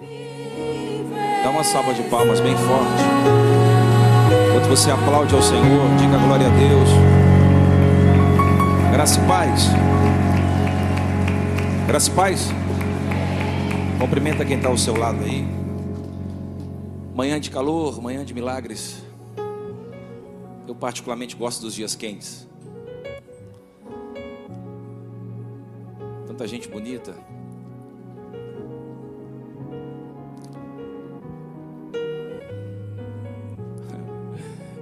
Dá uma salva de palmas bem forte. Enquanto você aplaude ao Senhor, diga glória a Deus. Graça e paz. Graça e paz. Cumprimenta quem está ao seu lado aí. Manhã de calor, manhã de milagres. Eu particularmente gosto dos dias quentes. Tanta gente bonita.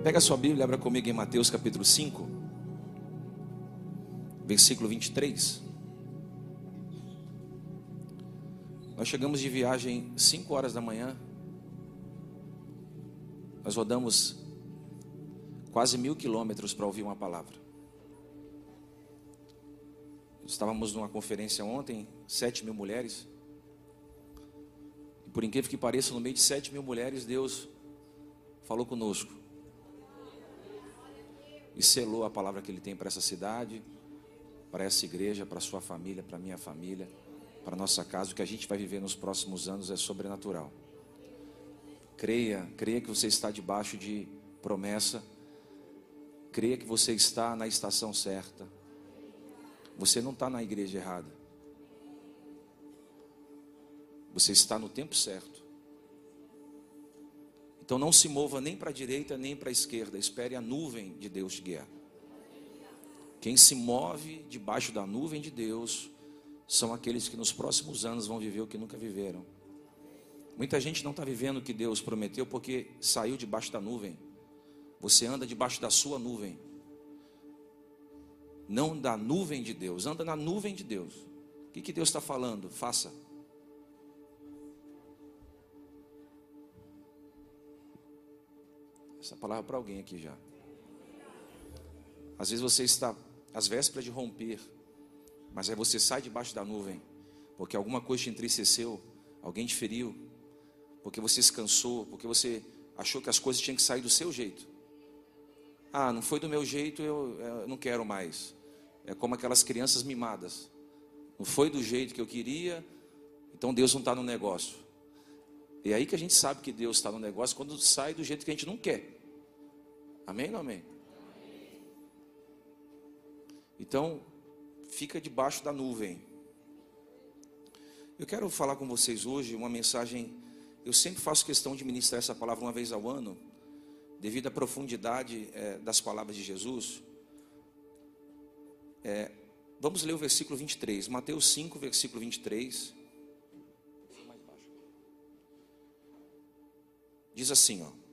Pega sua Bíblia, abra comigo em Mateus capítulo 5, versículo 23. Nós chegamos de viagem 5 horas da manhã. Nós rodamos quase mil quilômetros para ouvir uma palavra. Estávamos numa conferência ontem, sete mil mulheres. E por incrível que pareça, no meio de sete mil mulheres, Deus falou conosco e selou a palavra que Ele tem para essa cidade, para essa igreja, para a sua família, para a minha família, para a nossa casa. O que a gente vai viver nos próximos anos é sobrenatural. Creia, creia que você está debaixo de promessa, creia que você está na estação certa. Você não está na igreja errada. Você está no tempo certo. Então não se mova nem para a direita nem para a esquerda, espere a nuvem de Deus te guiar. Quem se move debaixo da nuvem de Deus são aqueles que nos próximos anos vão viver o que nunca viveram. Muita gente não está vivendo o que Deus prometeu porque saiu debaixo da nuvem. Você anda debaixo da sua nuvem, não da nuvem de Deus, anda na nuvem de Deus. O que, que Deus está falando? Faça. Essa palavra é para alguém aqui já. Às vezes você está às vésperas de romper, mas aí você sai debaixo da nuvem, porque alguma coisa te entristeceu, alguém te feriu, porque você se cansou, porque você achou que as coisas tinham que sair do seu jeito. Ah, não foi do meu jeito, eu, eu não quero mais. É como aquelas crianças mimadas. Não foi do jeito que eu queria, então Deus não está no negócio. E é aí que a gente sabe que Deus está no negócio quando sai do jeito que a gente não quer. Amém ou amém? Então, fica debaixo da nuvem. Eu quero falar com vocês hoje uma mensagem. Eu sempre faço questão de ministrar essa palavra uma vez ao ano, devido à profundidade é, das palavras de Jesus. É, vamos ler o versículo 23, Mateus 5, versículo 23. Diz assim, ó.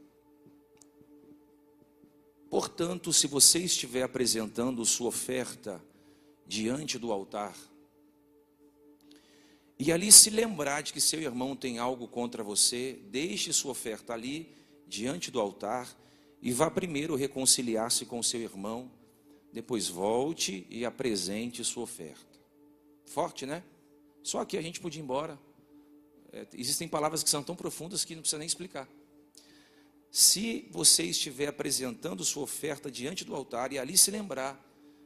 Portanto, se você estiver apresentando sua oferta diante do altar, e ali se lembrar de que seu irmão tem algo contra você, deixe sua oferta ali diante do altar e vá primeiro reconciliar-se com seu irmão, depois volte e apresente sua oferta. Forte, né? Só que a gente podia ir embora. É, existem palavras que são tão profundas que não precisa nem explicar. Se você estiver apresentando sua oferta diante do altar e ali se lembrar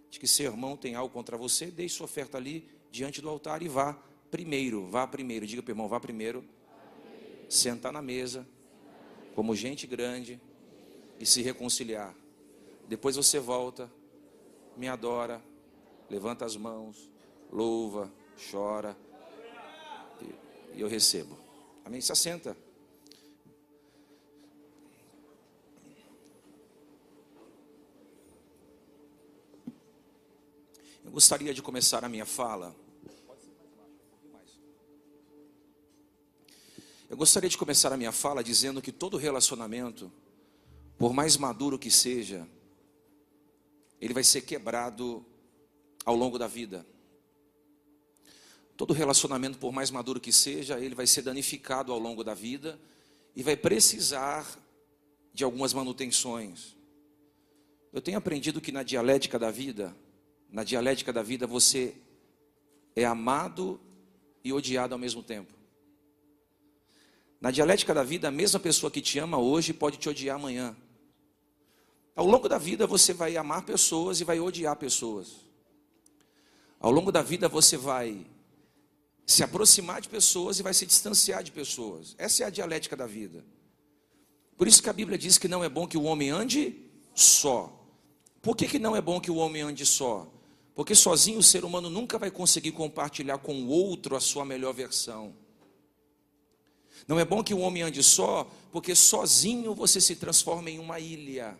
de que seu irmão tem algo contra você, deixe sua oferta ali diante do altar e vá primeiro, vá primeiro, diga para o irmão, vá primeiro, sentar na mesa, como gente grande, e se reconciliar. Depois você volta, me adora, levanta as mãos, louva, chora, e eu recebo. Amém? Se assenta. Eu gostaria de começar a minha fala. Eu gostaria de começar a minha fala dizendo que todo relacionamento, por mais maduro que seja, ele vai ser quebrado ao longo da vida. Todo relacionamento, por mais maduro que seja, ele vai ser danificado ao longo da vida e vai precisar de algumas manutenções. Eu tenho aprendido que na dialética da vida, na dialética da vida, você é amado e odiado ao mesmo tempo. Na dialética da vida, a mesma pessoa que te ama hoje pode te odiar amanhã. Ao longo da vida, você vai amar pessoas e vai odiar pessoas. Ao longo da vida, você vai se aproximar de pessoas e vai se distanciar de pessoas. Essa é a dialética da vida. Por isso que a Bíblia diz que não é bom que o homem ande só. Por que, que não é bom que o homem ande só? Porque sozinho o ser humano nunca vai conseguir compartilhar com o outro a sua melhor versão. Não é bom que o homem ande só, porque sozinho você se transforma em uma ilha.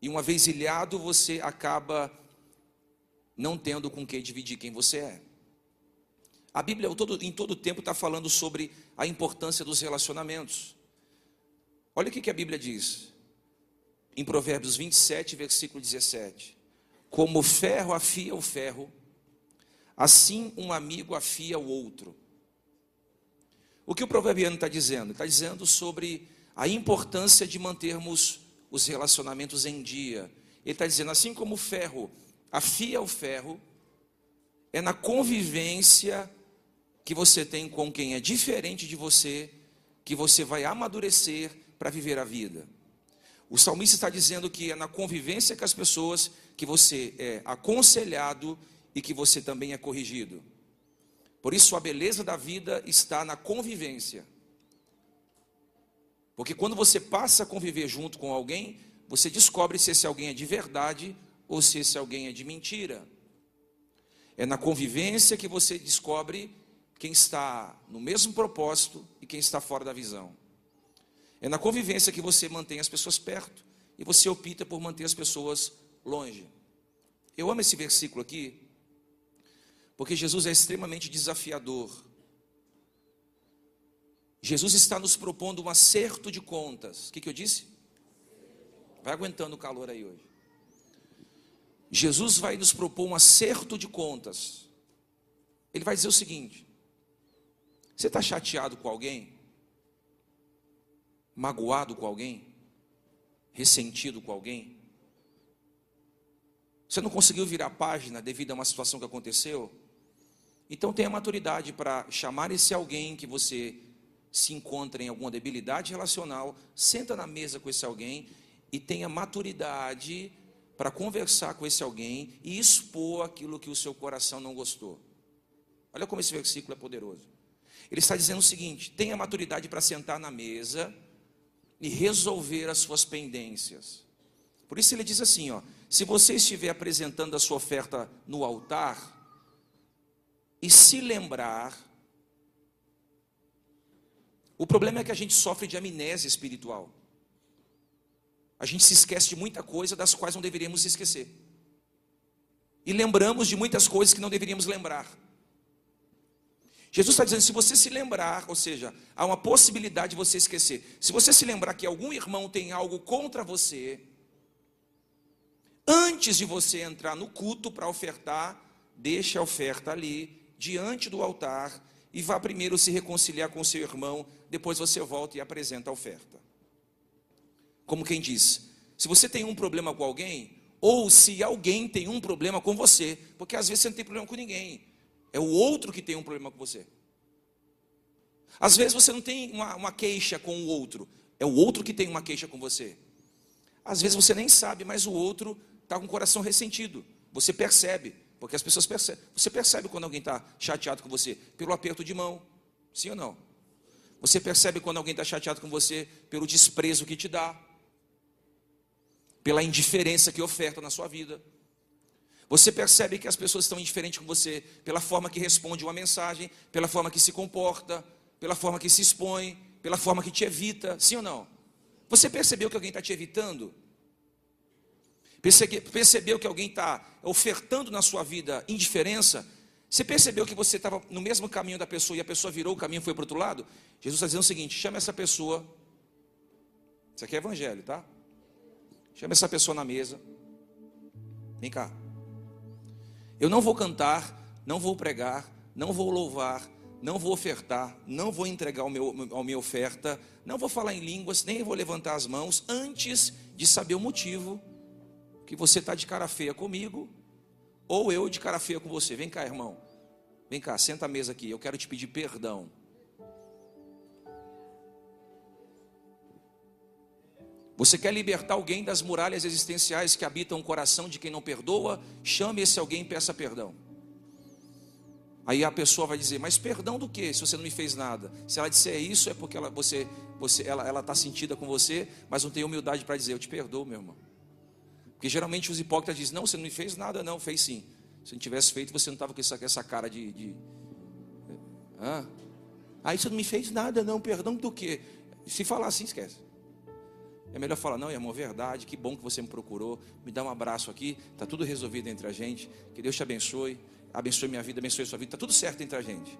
E uma vez ilhado, você acaba não tendo com quem dividir quem você é. A Bíblia em todo tempo está falando sobre a importância dos relacionamentos. Olha o que a Bíblia diz, em Provérbios 27, versículo 17: Como o ferro afia o ferro, assim um amigo afia o outro. O que o proverbiano está dizendo? Está dizendo sobre a importância de mantermos os relacionamentos em dia. Ele está dizendo, assim como o ferro afia o ferro, é na convivência que você tem com quem é diferente de você que você vai amadurecer para viver a vida. O salmista está dizendo que é na convivência com as pessoas que você é aconselhado e que você também é corrigido. Por isso a beleza da vida está na convivência. Porque quando você passa a conviver junto com alguém, você descobre se esse alguém é de verdade ou se esse alguém é de mentira. É na convivência que você descobre quem está no mesmo propósito e quem está fora da visão. É na convivência que você mantém as pessoas perto e você opta por manter as pessoas longe. Eu amo esse versículo aqui, porque Jesus é extremamente desafiador. Jesus está nos propondo um acerto de contas. O que, que eu disse? Vai aguentando o calor aí hoje. Jesus vai nos propor um acerto de contas. Ele vai dizer o seguinte: você está chateado com alguém? Magoado com alguém? Ressentido com alguém? Você não conseguiu virar a página devido a uma situação que aconteceu? Então tenha maturidade para chamar esse alguém que você se encontra em alguma debilidade relacional, senta na mesa com esse alguém e tenha maturidade para conversar com esse alguém e expor aquilo que o seu coração não gostou. Olha como esse versículo é poderoso. Ele está dizendo o seguinte: tenha maturidade para sentar na mesa e resolver as suas pendências. Por isso ele diz assim, ó: se você estiver apresentando a sua oferta no altar e se lembrar, o problema é que a gente sofre de amnésia espiritual. A gente se esquece de muita coisa das quais não deveríamos se esquecer. E lembramos de muitas coisas que não deveríamos lembrar. Jesus está dizendo: se você se lembrar, ou seja, há uma possibilidade de você esquecer. Se você se lembrar que algum irmão tem algo contra você, antes de você entrar no culto para ofertar, deixe a oferta ali, diante do altar, e vá primeiro se reconciliar com seu irmão, depois você volta e apresenta a oferta. Como quem diz: se você tem um problema com alguém, ou se alguém tem um problema com você, porque às vezes você não tem problema com ninguém, é o outro que tem um problema com você. Às vezes você não tem uma, uma queixa com o outro, é o outro que tem uma queixa com você. Às vezes você nem sabe, mas o outro está com o coração ressentido. Você percebe, porque as pessoas percebem. Você percebe quando alguém está chateado com você pelo aperto de mão, sim ou não? Você percebe quando alguém está chateado com você pelo desprezo que te dá pela indiferença que oferta na sua vida. Você percebe que as pessoas estão indiferentes com você pela forma que responde uma mensagem, pela forma que se comporta, pela forma que se expõe, pela forma que te evita, sim ou não? Você percebeu que alguém está te evitando? Percebeu que alguém está ofertando na sua vida indiferença? Você percebeu que você estava no mesmo caminho da pessoa e a pessoa virou o caminho e foi para o outro lado? Jesus está dizendo o seguinte: chame essa pessoa. Isso aqui é evangelho, tá? Chama essa pessoa na mesa. Vem cá. Eu não vou cantar, não vou pregar, não vou louvar, não vou ofertar, não vou entregar o meu, a minha oferta, não vou falar em línguas, nem vou levantar as mãos antes de saber o motivo que você está de cara feia comigo ou eu de cara feia com você. Vem cá, irmão. Vem cá, senta a mesa aqui. Eu quero te pedir perdão. Você quer libertar alguém das muralhas existenciais que habitam o coração de quem não perdoa? Chame esse alguém e peça perdão. Aí a pessoa vai dizer, mas perdão do que? Se você não me fez nada. Se ela disser isso, é porque ela, você, você, ela, está sentida com você, mas não tem humildade para dizer, eu te perdoo, meu irmão. Porque geralmente os hipócritas dizem, não, você não me fez nada, não, fez sim. Se não tivesse feito, você não estava com essa, essa cara de. de... Ah. Aí você não me fez nada, não, perdão do que? Se falar assim, esquece. É melhor falar, não, irmão, verdade, que bom que você me procurou, me dá um abraço aqui, está tudo resolvido entre a gente, que Deus te abençoe, abençoe minha vida, abençoe sua vida, está tudo certo entre a gente.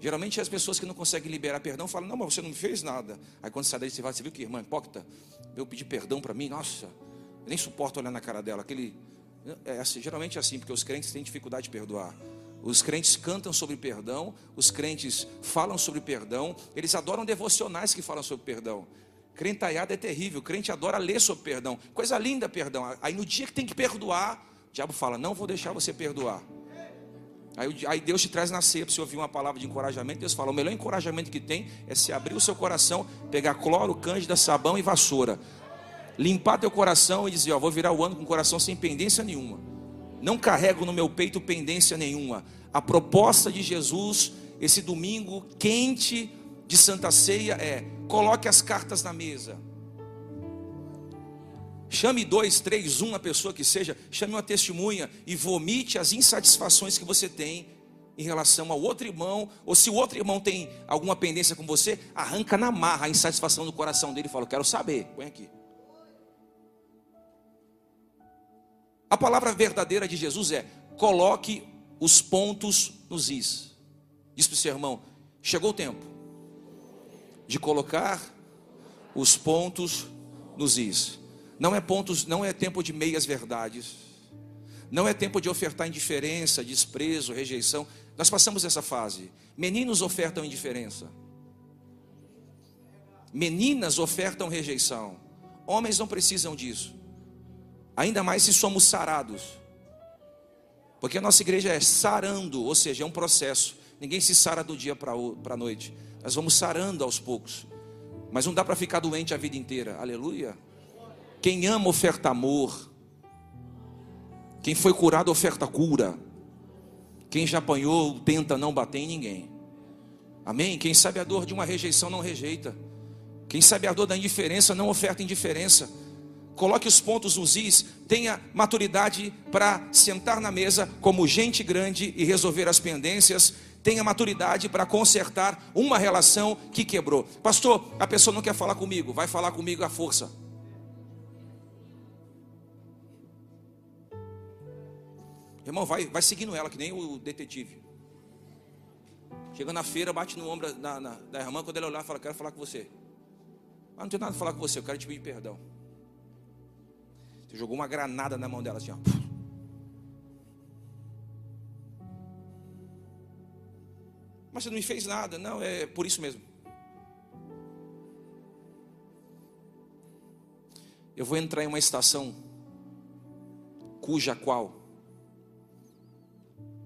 Geralmente as pessoas que não conseguem liberar perdão falam, não, mas você não me fez nada. Aí quando sai daí você vai, você viu que irmã hipócrita? Eu pedi perdão para mim, nossa, eu nem suporto olhar na cara dela, aquele. É assim, geralmente é assim, porque os crentes têm dificuldade de perdoar. Os crentes cantam sobre perdão, os crentes falam sobre perdão, eles adoram devocionais que falam sobre perdão. Crentaiada é terrível, crente adora ler sobre perdão. Coisa linda, perdão. Aí no dia que tem que perdoar, o diabo fala: Não vou deixar você perdoar. Aí, aí Deus te traz na ceia para você ouvir uma palavra de encorajamento. Deus fala: O melhor encorajamento que tem é se abrir o seu coração, pegar cloro, cândida, sabão e vassoura. Limpar teu coração e dizer: Ó, vou virar o ano com o coração sem pendência nenhuma. Não carrego no meu peito pendência nenhuma. A proposta de Jesus, esse domingo quente de Santa Ceia, é: coloque as cartas na mesa. Chame dois, três, uma pessoa que seja, chame uma testemunha e vomite as insatisfações que você tem em relação ao outro irmão, ou se o outro irmão tem alguma pendência com você, arranca na marra a insatisfação do coração dele e fala: Quero saber, põe aqui. A palavra verdadeira de Jesus é: coloque os pontos nos is. Diz para o seu irmão: chegou o tempo de colocar os pontos nos is. Não é pontos, não é tempo de meias verdades. Não é tempo de ofertar indiferença, desprezo, rejeição. Nós passamos essa fase. Meninos ofertam indiferença. Meninas ofertam rejeição. Homens não precisam disso. Ainda mais se somos sarados. Porque a nossa igreja é sarando, ou seja, é um processo. Ninguém se sara do dia para a noite. Nós vamos sarando aos poucos. Mas não dá para ficar doente a vida inteira. Aleluia. Quem ama oferta amor. Quem foi curado oferta cura. Quem já apanhou tenta não bater em ninguém. Amém? Quem sabe a dor de uma rejeição não rejeita. Quem sabe a dor da indiferença não oferta indiferença. Coloque os pontos nos is, tenha maturidade para sentar na mesa como gente grande e resolver as pendências tenha maturidade para consertar uma relação que quebrou. Pastor, a pessoa não quer falar comigo, vai falar comigo à força. Irmão, vai, vai seguindo ela, que nem o detetive. Chega na feira, bate no ombro da, na, da irmã, quando ela olhar, fala: Quero falar com você. Mas não tem nada a falar com você, eu quero te pedir perdão. Você jogou uma granada na mão dela assim, ó. Mas você não me fez nada. Não, é por isso mesmo. Eu vou entrar em uma estação cuja qual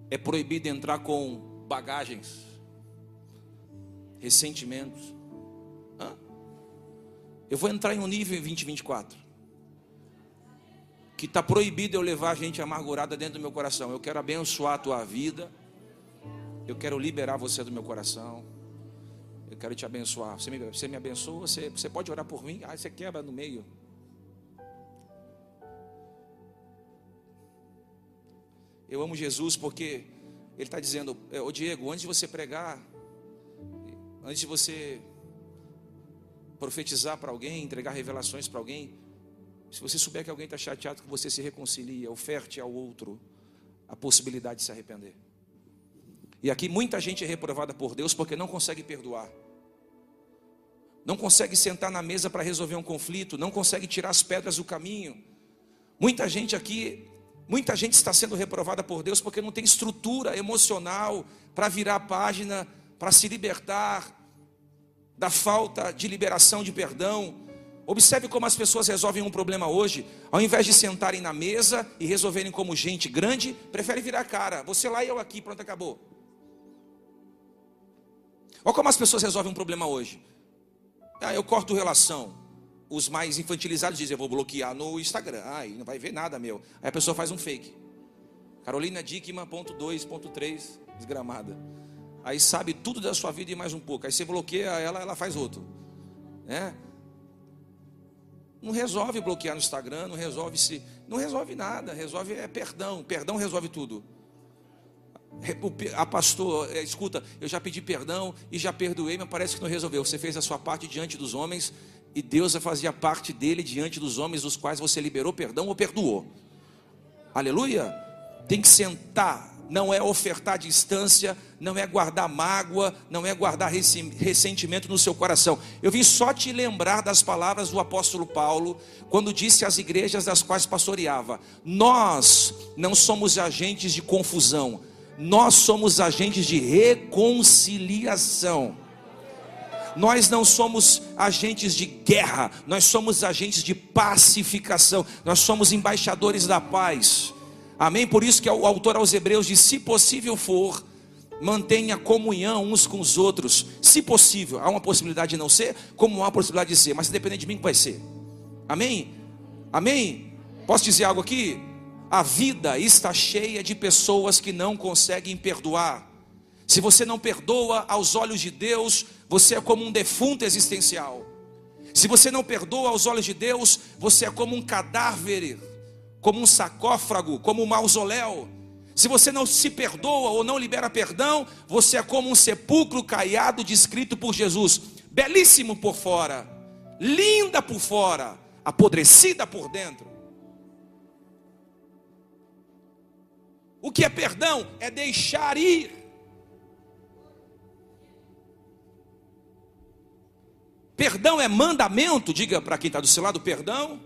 é proibido entrar com bagagens, ressentimentos. Hã? Eu vou entrar em um nível em 2024 que está proibido eu levar gente amargurada dentro do meu coração. Eu quero abençoar a tua vida. Eu quero liberar você do meu coração. Eu quero te abençoar. Você me, você me abençoa, você, você pode orar por mim. Ah, você quebra no meio. Eu amo Jesus porque Ele está dizendo: Ô Diego, antes de você pregar, antes de você profetizar para alguém, entregar revelações para alguém, se você souber que alguém está chateado que você se reconcilia, oferte ao outro a possibilidade de se arrepender. E aqui muita gente é reprovada por Deus porque não consegue perdoar. Não consegue sentar na mesa para resolver um conflito, não consegue tirar as pedras do caminho. Muita gente aqui, muita gente está sendo reprovada por Deus porque não tem estrutura emocional para virar a página, para se libertar da falta de liberação de perdão. Observe como as pessoas resolvem um problema hoje, ao invés de sentarem na mesa e resolverem como gente grande, prefere virar a cara. Você lá e eu aqui, pronto, acabou. Olha como as pessoas resolvem um problema hoje. Ah, eu corto relação. Os mais infantilizados dizem, eu vou bloquear no Instagram. Ah, não vai ver nada meu. Aí a pessoa faz um fake. Carolina Dickman, ponto 2, ponto 3, desgramada. Aí sabe tudo da sua vida e mais um pouco. Aí você bloqueia ela, ela faz outro. Né? Não resolve bloquear no Instagram, não resolve se. Não resolve nada, resolve é perdão. Perdão resolve tudo. A pastor, é, escuta, eu já pedi perdão e já perdoei, mas parece que não resolveu. Você fez a sua parte diante dos homens e Deus vai fazer a parte dele diante dos homens dos quais você liberou perdão ou perdoou. Aleluia. Tem que sentar não é ofertar distância, não é guardar mágoa, não é guardar ressentimento no seu coração. Eu vim só te lembrar das palavras do apóstolo Paulo, quando disse às igrejas das quais pastoreava: Nós não somos agentes de confusão, nós somos agentes de reconciliação. Nós não somos agentes de guerra, nós somos agentes de pacificação, nós somos embaixadores da paz. Amém? Por isso que o autor aos Hebreus diz: se possível for, mantenha comunhão uns com os outros. Se possível, há uma possibilidade de não ser, como há uma possibilidade de ser, mas se depender de mim, vai ser. Amém? Amém? Posso dizer algo aqui? A vida está cheia de pessoas que não conseguem perdoar. Se você não perdoa aos olhos de Deus, você é como um defunto existencial. Se você não perdoa aos olhos de Deus, você é como um cadáver como um sacófago, como um mausoléu. Se você não se perdoa ou não libera perdão, você é como um sepulcro caiado descrito por Jesus, belíssimo por fora, linda por fora, apodrecida por dentro. O que é perdão? É deixar ir. Perdão é mandamento, diga para quem está do seu lado: perdão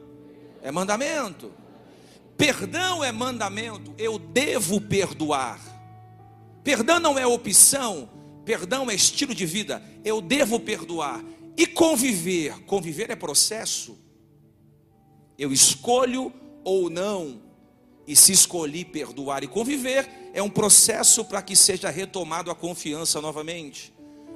é mandamento. Perdão é mandamento, eu devo perdoar. Perdão não é opção, perdão é estilo de vida, eu devo perdoar. E conviver, conviver é processo. Eu escolho ou não. E se escolhi perdoar e conviver, é um processo para que seja retomado a confiança novamente.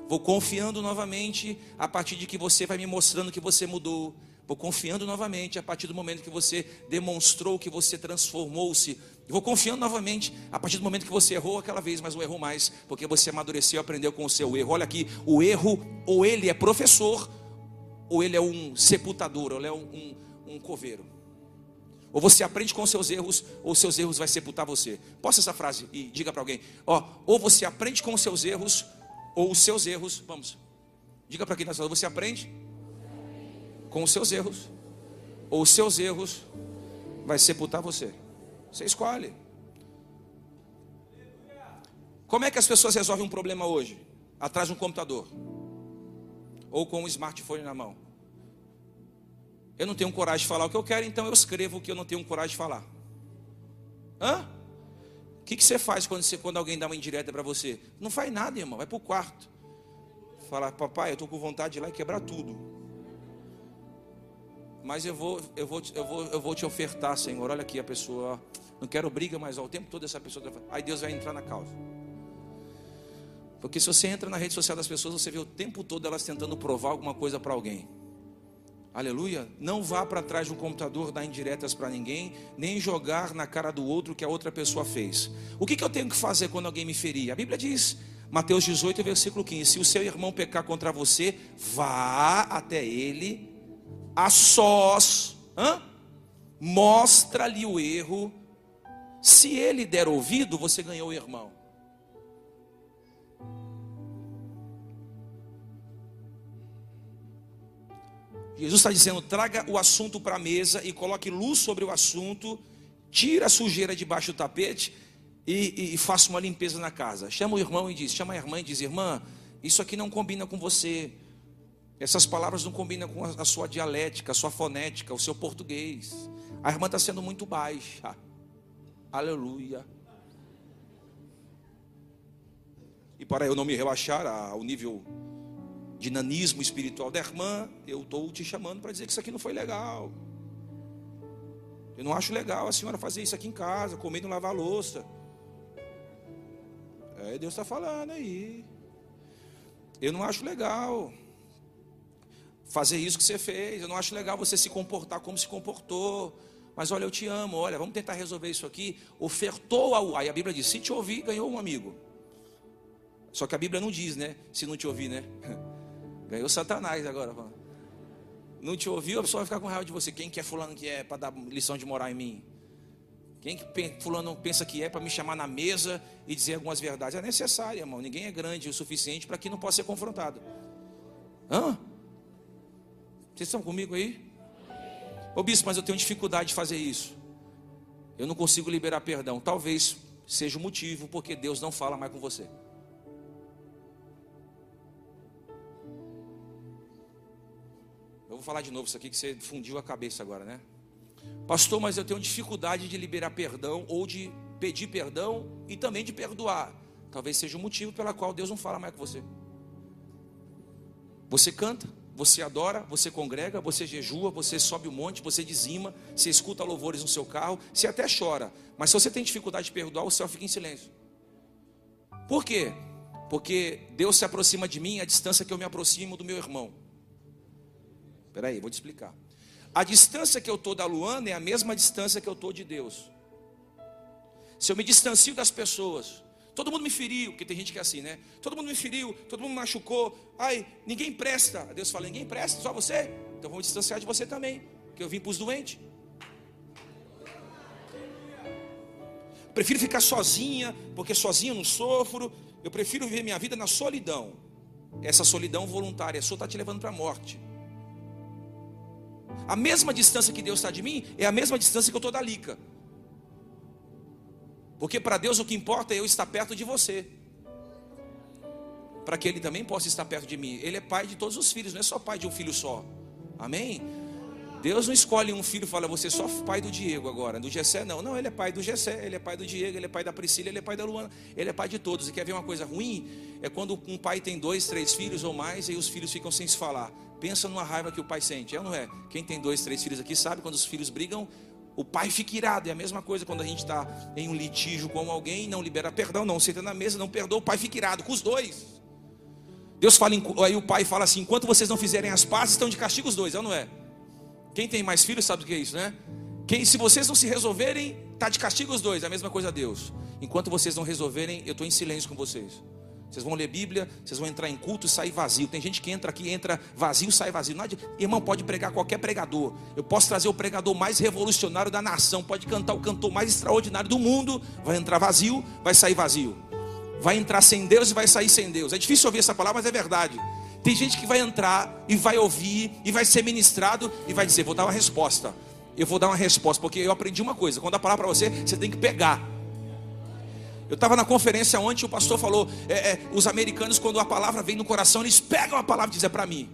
Vou confiando novamente a partir de que você vai me mostrando que você mudou Vou confiando novamente a partir do momento que você demonstrou que você transformou-se. Vou confiando novamente a partir do momento que você errou aquela vez, mas não errou mais, porque você amadureceu aprendeu com o seu erro. Olha aqui, o erro, ou ele é professor, ou ele é um sepultador, ou ele é um, um, um coveiro. Ou você aprende com seus erros, ou seus erros vai sepultar você. Posta essa frase e diga para alguém: ó, ou você aprende com seus erros, ou os seus erros, vamos. Diga para quem está falando, você aprende com os seus erros, ou os seus erros vai sepultar você. Você escolhe. Como é que as pessoas resolvem um problema hoje? Atrás de um computador ou com um smartphone na mão. Eu não tenho coragem de falar o que eu quero, então eu escrevo o que eu não tenho coragem de falar. Hã? O que, que você faz quando, você, quando alguém dá uma indireta para você? Não faz nada, irmão. Vai para o quarto. Fala, papai, eu estou com vontade de ir lá e quebrar tudo. Mas eu vou, eu vou, eu vou, eu vou te ofertar, Senhor. Olha aqui a pessoa, não quero briga, mas ao tempo todo essa pessoa, tá aí Deus vai entrar na causa. Porque se você entra na rede social das pessoas, você vê o tempo todo elas tentando provar alguma coisa para alguém. Aleluia. Não vá para trás de um computador dar indiretas para ninguém, nem jogar na cara do outro que a outra pessoa fez. O que, que eu tenho que fazer quando alguém me ferir? A Bíblia diz, Mateus 18, versículo 15: Se o seu irmão pecar contra você, vá até ele a sós, mostra-lhe o erro. Se ele der ouvido, você ganhou o irmão. Jesus está dizendo: traga o assunto para a mesa e coloque luz sobre o assunto, tira a sujeira debaixo do tapete e, e, e, faça uma limpeza na casa. Chama o irmão e diz: chama a irmã e diz: irmã, isso aqui não combina com você. Essas palavras não combinam com a sua dialética, a sua fonética, o seu português. A irmã está sendo muito baixa. Aleluia. E para eu não me relaxar ao nível de nanismo espiritual da irmã, eu estou te chamando para dizer que isso aqui não foi legal. Eu não acho legal a senhora fazer isso aqui em casa, comer e não lavar louça. É, Deus está falando aí. Eu não acho legal fazer isso que você fez. Eu não acho legal você se comportar como se comportou. Mas olha, eu te amo, olha, vamos tentar resolver isso aqui. Ofertou ao. Aí a Bíblia diz: se te ouvir, ganhou um amigo. Só que a Bíblia não diz, né? Se não te ouvir, né? Ganhou Satanás agora. Não te ouviu, a pessoa vai ficar com raiva de você. Quem que é fulano que é para dar lição de moral em mim? Quem que fulano pensa que é para me chamar na mesa e dizer algumas verdades? É necessário, irmão. Ninguém é grande o suficiente para que não possa ser confrontado. Hã? Vocês estão comigo aí? Ô bispo, mas eu tenho dificuldade de fazer isso. Eu não consigo liberar perdão. Talvez seja o motivo porque Deus não fala mais com você. Eu vou falar de novo isso aqui que você fundiu a cabeça agora, né? Pastor, mas eu tenho dificuldade de liberar perdão ou de pedir perdão e também de perdoar. Talvez seja o motivo pela qual Deus não fala mais com você. Você canta, você adora, você congrega, você jejua, você sobe o monte, você dizima, você escuta louvores no seu carro, você até chora. Mas se você tem dificuldade de perdoar, o céu fica em silêncio. Por quê? Porque Deus se aproxima de mim à distância que eu me aproximo do meu irmão. Espera aí, vou te explicar. A distância que eu estou da Luana é a mesma distância que eu estou de Deus. Se eu me distancio das pessoas, Todo mundo me feriu, porque tem gente que é assim, né? Todo mundo me feriu, todo mundo me machucou. Ai, ninguém presta. Deus fala: ninguém presta, só você. Então vamos distanciar de você também, que eu vim para os doentes. Prefiro ficar sozinha, porque sozinha eu não sofro. Eu prefiro viver minha vida na solidão. Essa solidão voluntária só está te levando para a morte. A mesma distância que Deus está de mim é a mesma distância que eu estou da Lica. Porque para Deus o que importa é eu estar perto de você. Para que Ele também possa estar perto de mim. Ele é pai de todos os filhos, não é só pai de um filho só. Amém? Deus não escolhe um filho e fala, você é só pai do Diego agora, do Gessé não. Não, ele é pai do Gessé, ele é pai do Diego, ele é pai da Priscila, ele é pai da Luana, ele é pai de todos. E quer ver uma coisa ruim? É quando um pai tem dois, três filhos ou mais e os filhos ficam sem se falar. Pensa numa raiva que o pai sente, é ou não é? Quem tem dois, três filhos aqui sabe quando os filhos brigam, o pai fica irado. É a mesma coisa quando a gente está em um litígio com alguém, não libera perdão, não senta na mesa, não perdoa, o pai fica irado com os dois. Deus fala, aí o pai fala assim: enquanto vocês não fizerem as pazes, estão de castigo os dois, é não é? Quem tem mais filhos sabe o que é isso, né? Quem, se vocês não se resolverem, está de castigo os dois, é a mesma coisa a Deus. Enquanto vocês não resolverem, eu estou em silêncio com vocês. Vocês vão ler Bíblia, vocês vão entrar em culto e sair vazio. Tem gente que entra aqui, entra vazio, sai vazio. Não, irmão, pode pregar qualquer pregador. Eu posso trazer o pregador mais revolucionário da nação, pode cantar o cantor mais extraordinário do mundo. Vai entrar vazio, vai sair vazio. Vai entrar sem Deus e vai sair sem Deus. É difícil ouvir essa palavra, mas é verdade. Tem gente que vai entrar e vai ouvir e vai ser ministrado e vai dizer: Vou dar uma resposta. Eu vou dar uma resposta, porque eu aprendi uma coisa: quando a palavra para você, você tem que pegar. Eu estava na conferência ontem, o pastor falou: é, é, os americanos, quando a palavra vem no coração, eles pegam a palavra e dizem para mim.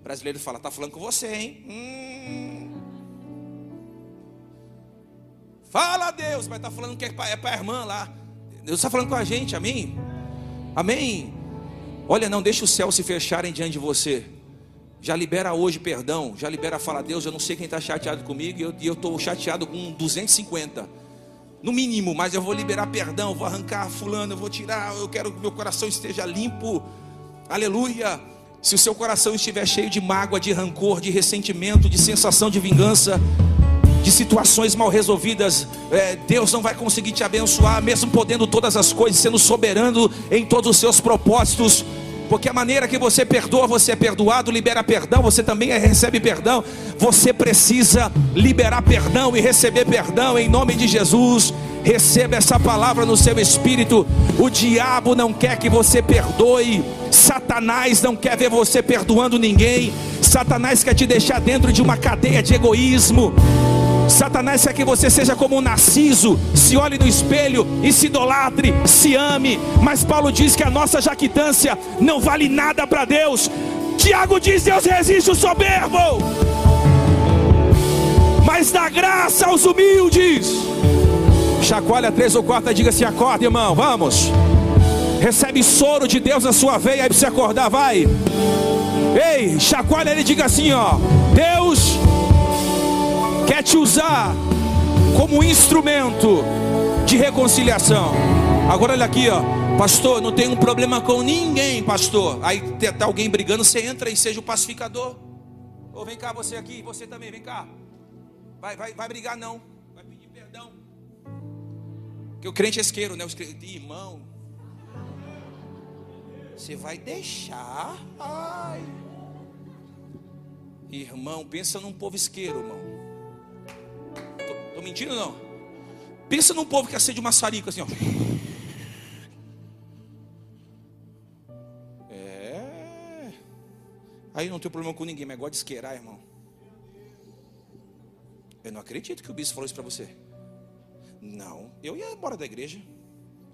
O brasileiro fala: está falando com você, hein? Hum. Fala Deus, mas está falando que é para é a irmã lá. Deus está falando com a gente, amém? Amém? Olha, não deixe os céus se fecharem diante de você. Já libera hoje perdão, já libera fala Deus, eu não sei quem está chateado comigo e eu estou chateado com 250 no mínimo, mas eu vou liberar perdão, vou arrancar fulano, eu vou tirar, eu quero que meu coração esteja limpo. Aleluia. Se o seu coração estiver cheio de mágoa, de rancor, de ressentimento, de sensação de vingança, de situações mal resolvidas, é, Deus não vai conseguir te abençoar, mesmo podendo todas as coisas, sendo soberano em todos os seus propósitos porque a maneira que você perdoa, você é perdoado, libera perdão, você também recebe perdão. Você precisa liberar perdão e receber perdão em nome de Jesus. Receba essa palavra no seu espírito. O diabo não quer que você perdoe. Satanás não quer ver você perdoando ninguém. Satanás quer te deixar dentro de uma cadeia de egoísmo. Satanás quer que você seja como um narciso, se olhe no espelho e se idolatre, se ame. Mas Paulo diz que a nossa jactância não vale nada para Deus. Tiago diz: Deus resiste o soberbo, mas dá graça aos humildes. Chacoalha três ou quatro e diga assim: acorda, irmão, vamos. Recebe soro de Deus na sua veia aí para você acordar, vai. Ei, chacoalha ele diga assim: ó, Deus quer te usar como instrumento de reconciliação. Agora olha aqui, ó. Pastor, não tem um problema com ninguém, pastor. Aí tá alguém brigando, você entra e seja o pacificador. Ou vem cá você aqui, você também, vem cá. vai, vai, vai brigar não, vai pedir perdão. Porque o crente é isqueiro, né? O irmão, você vai deixar? Ai. Irmão, pensa num povo isqueiro, irmão. Tô mentindo não? Pensa num povo que acende uma sarica assim, ó. É. Aí não tem problema com ninguém, mas gosta de isqueirar, irmão. Eu não acredito que o bispo falou isso para você. Não, eu ia embora da igreja.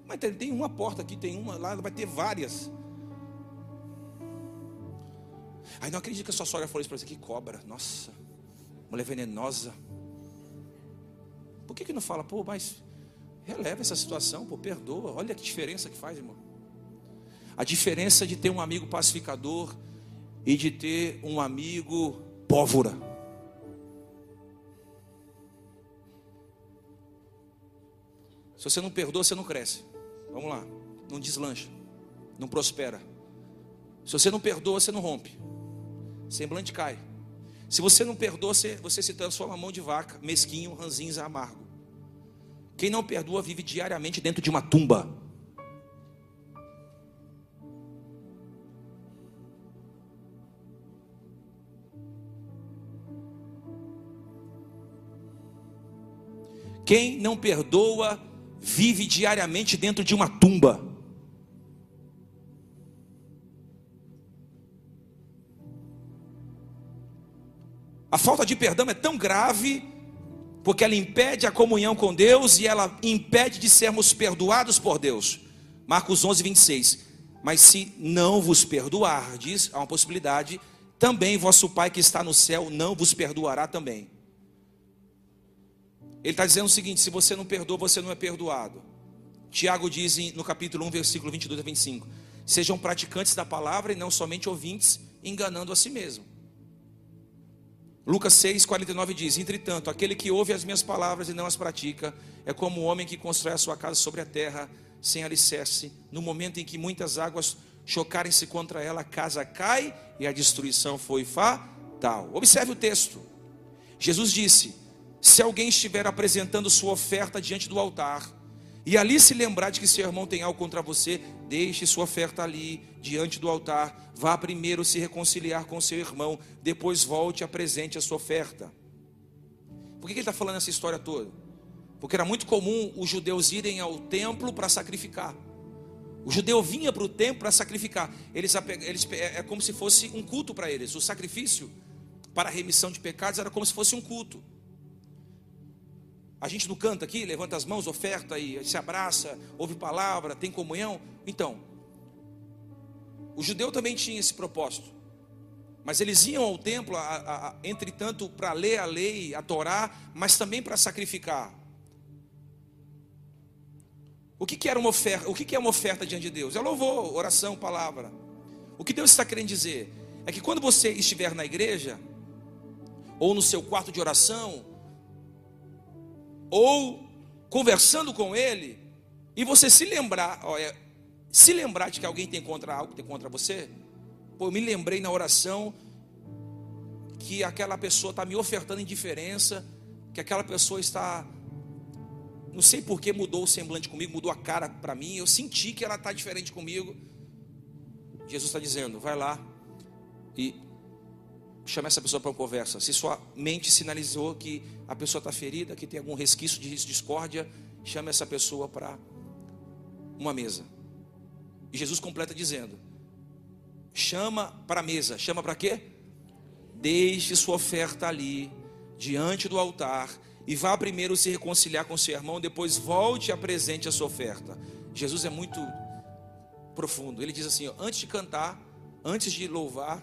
Mas tem uma porta aqui, tem uma lá, vai ter várias. Aí não acredito que a sua sogra falou isso para você, que cobra, nossa, mulher venenosa. Por que, que não fala, pô, mas releva essa situação, pô, perdoa, olha que diferença que faz, irmão. A diferença de ter um amigo pacificador e de ter um amigo pólvora. Se você não perdoa, você não cresce. Vamos lá, não deslancha, não prospera. Se você não perdoa, você não rompe semblante cai. Se você não perdoa, você, você se transforma mão de vaca, mesquinho, ranzinza, amargo. Quem não perdoa vive diariamente dentro de uma tumba. Quem não perdoa vive diariamente dentro de uma tumba. A falta de perdão é tão grave, porque ela impede a comunhão com Deus e ela impede de sermos perdoados por Deus. Marcos 11, 26. Mas se não vos perdoardes, há uma possibilidade, também vosso Pai que está no céu não vos perdoará também. Ele está dizendo o seguinte: se você não perdoa, você não é perdoado. Tiago diz no capítulo 1, versículo 22 a 25: Sejam praticantes da palavra e não somente ouvintes, enganando a si mesmo. Lucas 6, 49 diz: Entretanto, aquele que ouve as minhas palavras e não as pratica, é como o homem que constrói a sua casa sobre a terra, sem alicerce. No momento em que muitas águas chocarem-se contra ela, a casa cai e a destruição foi fatal. Observe o texto. Jesus disse: Se alguém estiver apresentando sua oferta diante do altar, e ali se lembrar de que seu irmão tem algo contra você, deixe sua oferta ali, diante do altar. Vá primeiro se reconciliar com seu irmão, depois volte e apresente a sua oferta. Por que ele está falando essa história toda? Porque era muito comum os judeus irem ao templo para sacrificar. O judeu vinha para o templo para sacrificar. Eles, eles, é, é como se fosse um culto para eles. O sacrifício para a remissão de pecados era como se fosse um culto. A gente não canta aqui, levanta as mãos, oferta e se abraça, ouve palavra, tem comunhão. Então, o judeu também tinha esse propósito. Mas eles iam ao templo, a, a, entretanto, para ler a lei, a Torá, mas também para sacrificar. O que, que era uma oferta? O que, que é uma oferta diante de Deus? É louvor, oração, palavra. O que Deus está querendo dizer é que quando você estiver na igreja, ou no seu quarto de oração, ou conversando com ele, e você se lembrar, olha, se lembrar de que alguém tem contra algo, tem contra você, pô, eu me lembrei na oração que aquela pessoa está me ofertando indiferença, que aquela pessoa está, não sei por que mudou o semblante comigo, mudou a cara para mim, eu senti que ela está diferente comigo. Jesus está dizendo, vai lá e chama essa pessoa para uma conversa. Se sua mente sinalizou que a pessoa está ferida, que tem algum resquício de discórdia, chame essa pessoa para uma mesa. E Jesus completa dizendo: chama para a mesa, chama para quê? Deixe sua oferta ali, diante do altar, e vá primeiro se reconciliar com seu irmão, depois volte e apresente a sua oferta. Jesus é muito profundo. Ele diz assim: ó, antes de cantar, antes de louvar,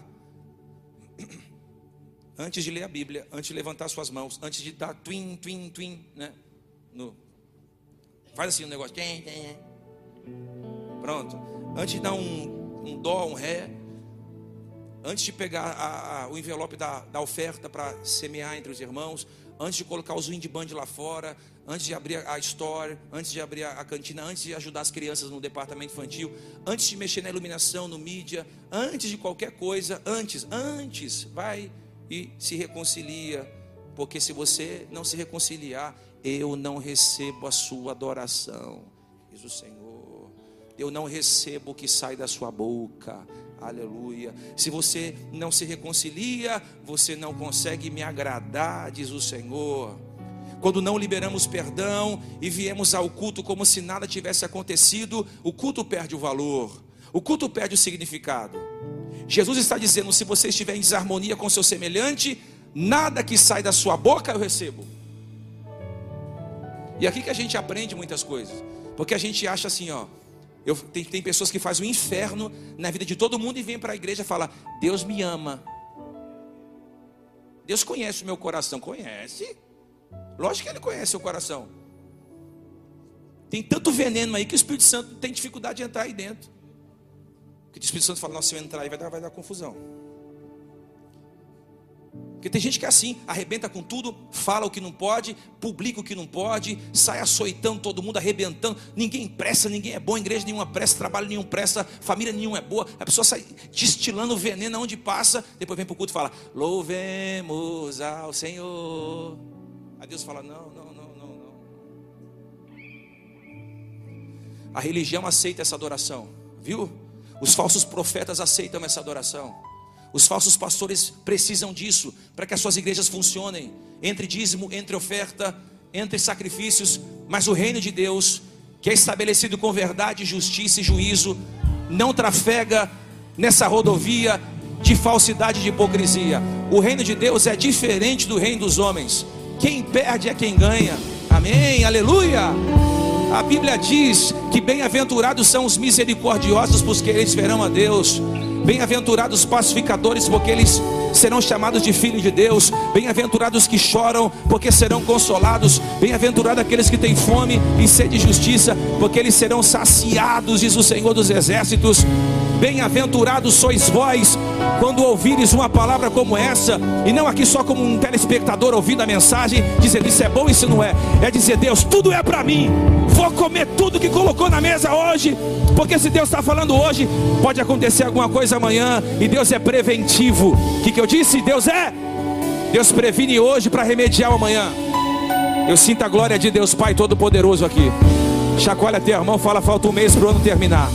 antes de ler a Bíblia, antes de levantar suas mãos, antes de dar twin, twin, twin, né? No, faz assim um negócio. Pronto. Antes de dar um, um dó, um ré. Antes de pegar a, a, o envelope da, da oferta para semear entre os irmãos. Antes de colocar os band lá fora. Antes de abrir a store. Antes de abrir a cantina. Antes de ajudar as crianças no departamento infantil. Antes de mexer na iluminação, no mídia. Antes de qualquer coisa. Antes, antes. Vai e se reconcilia, Porque se você não se reconciliar, eu não recebo a sua adoração, diz o Senhor. Eu não recebo o que sai da sua boca. Aleluia. Se você não se reconcilia, você não consegue me agradar, diz o Senhor. Quando não liberamos perdão e viemos ao culto como se nada tivesse acontecido, o culto perde o valor, o culto perde o significado. Jesus está dizendo: se você estiver em desarmonia com seu semelhante, nada que sai da sua boca eu recebo. E aqui que a gente aprende muitas coisas, porque a gente acha assim, ó. Eu, tem, tem pessoas que fazem o inferno na vida de todo mundo e vêm para a igreja e falam: Deus me ama. Deus conhece o meu coração. Conhece? Lógico que Ele conhece o coração. Tem tanto veneno aí que o Espírito Santo tem dificuldade de entrar aí dentro. Porque o Espírito Santo fala: Nossa, se eu entrar aí vai dar, vai dar confusão. Porque tem gente que é assim, arrebenta com tudo, fala o que não pode, publica o que não pode, sai açoitando todo mundo, arrebentando. Ninguém presta, ninguém é bom, igreja nenhuma presta, trabalho nenhum presta, família nenhuma é boa. A pessoa sai destilando veneno onde passa, depois vem para o culto e fala: Louvemos ao Senhor. Aí Deus fala: Não, não, não, não, não. A religião aceita essa adoração, viu? Os falsos profetas aceitam essa adoração. Os falsos pastores precisam disso para que as suas igrejas funcionem. Entre dízimo, entre oferta, entre sacrifícios. Mas o reino de Deus, que é estabelecido com verdade, justiça e juízo, não trafega nessa rodovia de falsidade e de hipocrisia. O reino de Deus é diferente do reino dos homens. Quem perde é quem ganha. Amém, aleluia. A Bíblia diz que bem-aventurados são os misericordiosos, porque eles verão a Deus. Bem-aventurados os pacificadores, porque eles serão chamados de filhos de Deus. Bem-aventurados que choram, porque serão consolados. Bem-aventurados aqueles que têm fome e sede de justiça, porque eles serão saciados, diz o Senhor dos Exércitos. Bem-aventurados sois vós, quando ouvires uma palavra como essa, e não aqui só como um telespectador ouvindo a mensagem, dizendo isso é bom, isso não é. É dizer, Deus, tudo é para mim. Vou comer tudo que colocou na mesa hoje, porque se Deus está falando hoje, pode acontecer alguma coisa amanhã, e Deus é preventivo. O que, que eu disse? Deus é. Deus previne hoje para remediar amanhã. Eu sinto a glória de Deus Pai Todo-Poderoso aqui. Chacoalha teu irmão, fala, falta um mês para o ano terminar.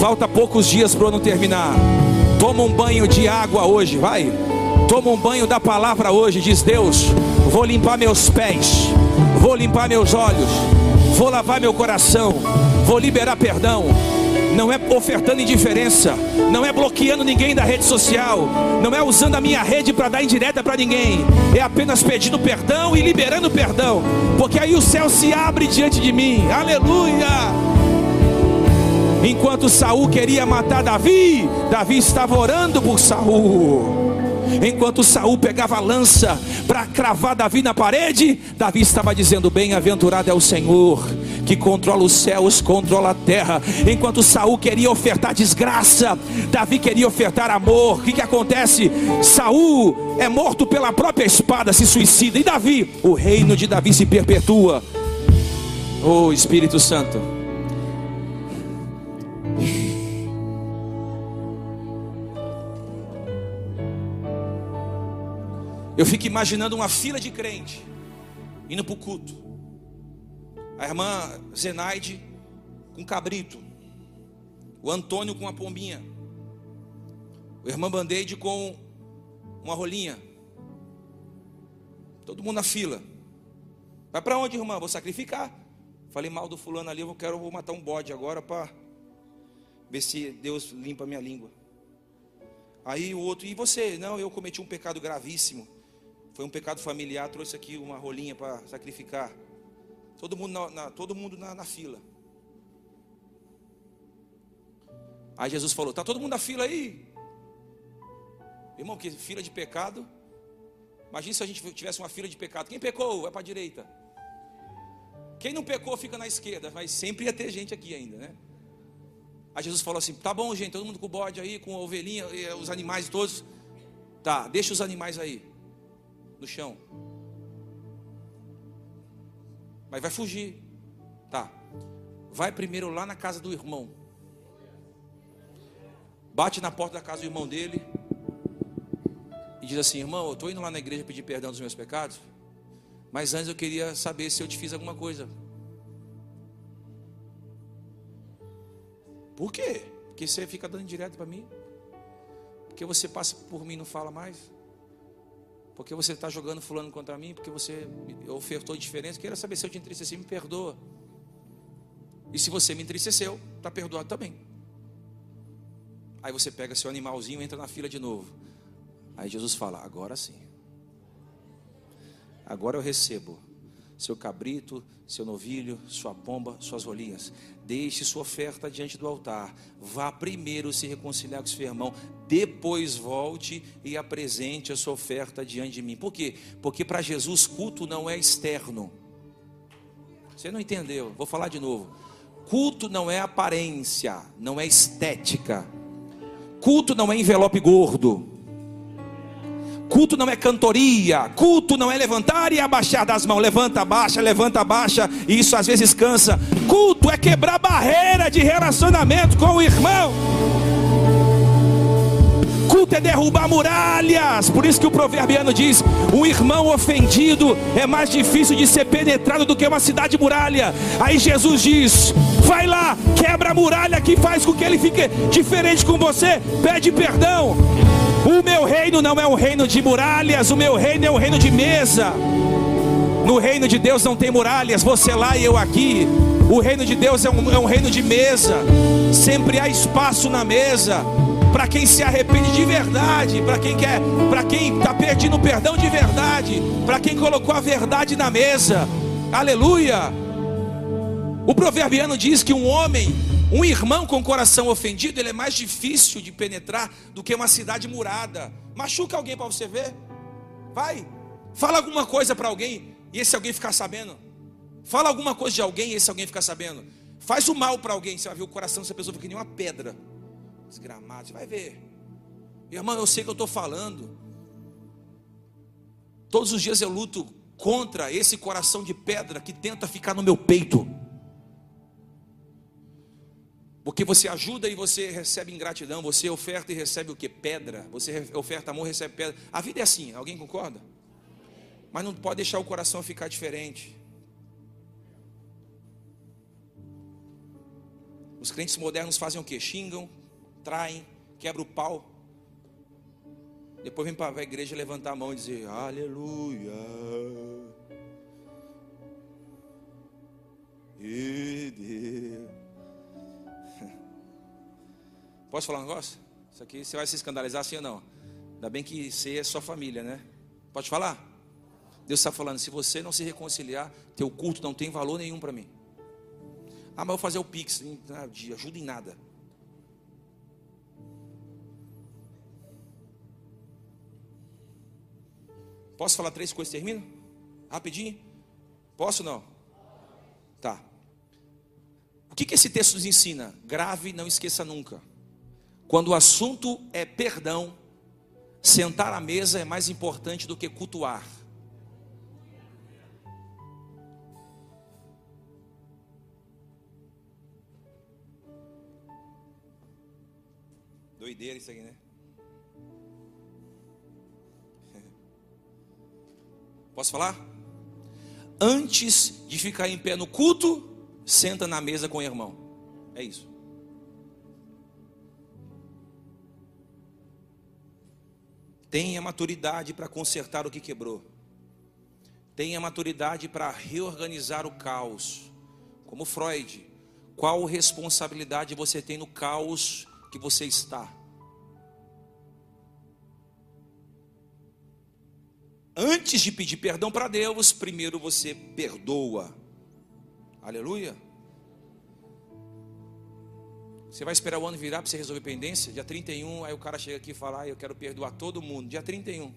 Falta poucos dias para o ano terminar. Toma um banho de água hoje, vai. Toma um banho da palavra hoje, diz Deus. Vou limpar meus pés, vou limpar meus olhos, vou lavar meu coração, vou liberar perdão. Não é ofertando indiferença, não é bloqueando ninguém da rede social, não é usando a minha rede para dar indireta para ninguém, é apenas pedindo perdão e liberando perdão, porque aí o céu se abre diante de mim. Aleluia! Enquanto Saul queria matar Davi, Davi estava orando por Saul. Enquanto Saul pegava a lança para cravar Davi na parede, Davi estava dizendo: Bem-aventurado é o Senhor, que controla os céus, controla a terra. Enquanto Saul queria ofertar desgraça, Davi queria ofertar amor. O que, que acontece? Saul é morto pela própria espada, se suicida. E Davi, o reino de Davi se perpetua. Oh Espírito Santo. Eu fico imaginando uma fila de crente indo para o culto. A irmã Zenaide com cabrito. O Antônio com a pombinha. O irmão Bandeide com uma rolinha. Todo mundo na fila. Vai para onde, irmã? Vou sacrificar. Falei mal do fulano ali, eu quero vou matar um bode agora para ver se Deus limpa minha língua. Aí o outro, e você? Não, eu cometi um pecado gravíssimo. Foi um pecado familiar, trouxe aqui uma rolinha para sacrificar. Todo mundo, na, na todo mundo na, na, fila. Aí Jesus falou: Está todo mundo na fila aí? Irmão, que fila de pecado. Imagina se a gente tivesse uma fila de pecado. Quem pecou? Vai para a direita. Quem não pecou fica na esquerda. Mas sempre ia ter gente aqui ainda, né? Aí Jesus falou assim: Tá bom, gente, todo mundo com o bode aí, com a ovelhinha, os animais todos. Tá, deixa os animais aí no chão. Mas vai fugir. Tá. Vai primeiro lá na casa do irmão. Bate na porta da casa do irmão dele. e diz assim: irmão, eu estou indo lá na igreja pedir perdão dos meus pecados, mas antes eu queria saber se eu te fiz alguma coisa. Por quê? Porque você fica dando direto para mim? Porque você passa por mim e não fala mais? Porque você está jogando fulano contra mim? Porque você ofertou diferença? Quero saber se eu te entristeci, me perdoa. E se você me entristeceu, está perdoado também. Aí você pega seu animalzinho e entra na fila de novo. Aí Jesus fala: agora sim. Agora eu recebo seu cabrito, seu novilho, sua pomba, suas rolinhas. Deixe sua oferta diante do altar. Vá primeiro se reconciliar com seu irmão. Depois volte e apresente a sua oferta diante de mim. Por quê? Porque para Jesus culto não é externo. Você não entendeu? Vou falar de novo. Culto não é aparência, não é estética. Culto não é envelope gordo. Culto não é cantoria, culto não é levantar e abaixar das mãos, levanta, abaixa, levanta, abaixa, e isso às vezes cansa. Culto é quebrar barreira de relacionamento com o irmão. Culto é derrubar muralhas. Por isso que o proverbiano diz: um irmão ofendido é mais difícil de ser penetrado do que uma cidade muralha. Aí Jesus diz: vai lá, quebra a muralha que faz com que ele fique diferente com você, pede perdão. O meu reino não é um reino de muralhas, o meu reino é um reino de mesa. No reino de Deus não tem muralhas, você lá e eu aqui. O reino de Deus é um, é um reino de mesa. Sempre há espaço na mesa para quem se arrepende de verdade, para quem quer, para quem está pedindo perdão de verdade, para quem colocou a verdade na mesa. Aleluia. O proverbiano diz que um homem um irmão com coração ofendido, ele é mais difícil de penetrar do que uma cidade murada. Machuca alguém para você ver? Vai. Fala alguma coisa para alguém e esse alguém ficar sabendo. Fala alguma coisa de alguém e esse alguém ficar sabendo. Faz o mal para alguém, você vai ver o coração dessa pessoa fica nem uma pedra. Desgramado, você vai ver. Irmão, eu sei que eu estou falando. Todos os dias eu luto contra esse coração de pedra que tenta ficar no meu peito. Porque você ajuda e você recebe ingratidão, você oferta e recebe o que? Pedra. Você oferta amor e recebe pedra. A vida é assim, alguém concorda? Mas não pode deixar o coração ficar diferente. Os crentes modernos fazem o que? Xingam, traem, quebram o pau. Depois vem para a igreja levantar a mão e dizer: Aleluia. Posso falar um negócio? Isso aqui você vai se escandalizar assim ou não? Ainda bem que você é sua família, né? Pode falar? Deus está falando, se você não se reconciliar, teu culto não tem valor nenhum para mim. Ah, mas eu vou fazer o Pix, de ajuda em nada. Posso falar três coisas e termino? Rapidinho? Posso não? Tá. O que, que esse texto nos ensina? Grave, não esqueça nunca. Quando o assunto é perdão, sentar à mesa é mais importante do que cultuar. Doideira isso aqui, né? Posso falar? Antes de ficar em pé no culto, senta na mesa com o irmão. É isso. Tenha maturidade para consertar o que quebrou. Tenha maturidade para reorganizar o caos. Como Freud, qual responsabilidade você tem no caos que você está? Antes de pedir perdão para Deus, primeiro você perdoa. Aleluia. Você vai esperar o ano virar para você resolver pendência? Dia 31, aí o cara chega aqui e fala: ah, Eu quero perdoar todo mundo. Dia 31.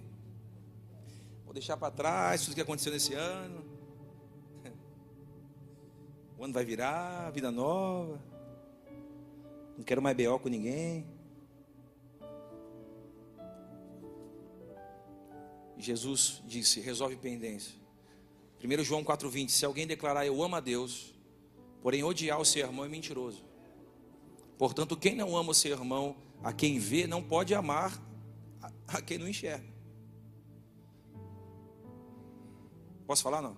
Vou deixar para trás tudo que aconteceu nesse ano. O ano vai virar, vida nova. Não quero mais BO com ninguém. Jesus disse: resolve pendência. 1 João 4,20: Se alguém declarar eu amo a Deus, porém odiar o seu irmão é mentiroso. Portanto, quem não ama o seu irmão, a quem vê, não pode amar a quem não enxerga. Posso falar não?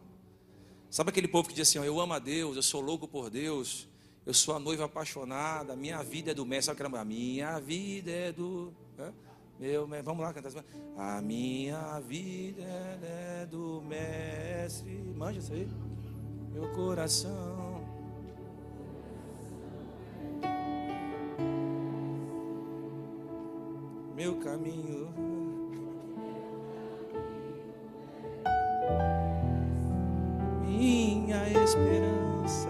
Sabe aquele povo que diz assim: ó, eu amo a Deus, eu sou louco por Deus, eu sou a noiva apaixonada, minha vida é do mestre. Sabe aquela mulher? Minha vida é do. Meu, vamos lá cantar. A minha vida é do mestre. Manja isso aí. Meu coração Meu caminho. Minha esperança.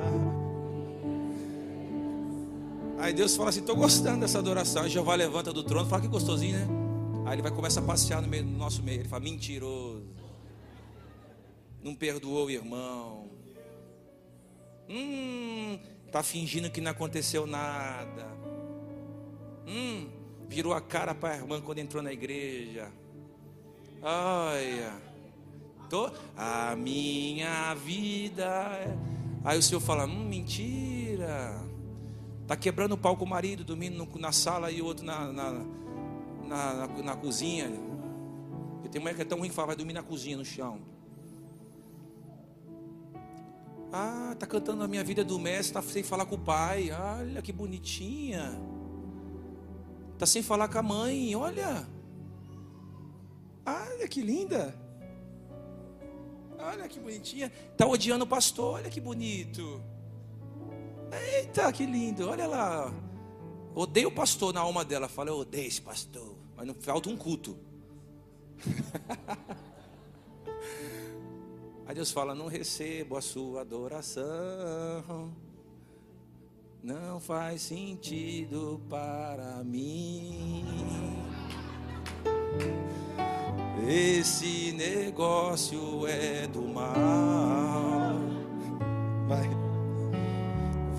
Aí Deus fala assim: estou gostando dessa adoração. Aí Jeová levanta do trono, fala que gostosinho, né? Aí ele vai começar a passear no, meio, no nosso meio. Ele fala: mentiroso. Não perdoou o irmão. Hum, tá fingindo que não aconteceu nada. Hum, virou a cara para a irmã quando entrou na igreja. Olha, tô, a minha vida. É... Aí o senhor fala: hum, mentira. Tá quebrando o pau com o marido, dormindo na sala e o outro na, na, na, na, na cozinha. Porque tem mulher que é tão ruim que fala, vai dormir na cozinha, no chão. Ah, tá cantando a minha vida do mestre, tá sem falar com o pai. Olha que bonitinha. Tá sem falar com a mãe, olha. Olha que linda. Olha que bonitinha. Tá odiando o pastor, olha que bonito. Eita, que lindo. Olha lá. Odeio o pastor na alma dela. Fala, eu odeio esse pastor. Mas não falta um culto. Aí Deus fala: Não recebo a sua adoração. Não faz sentido para mim. Esse negócio é do mal. Vai,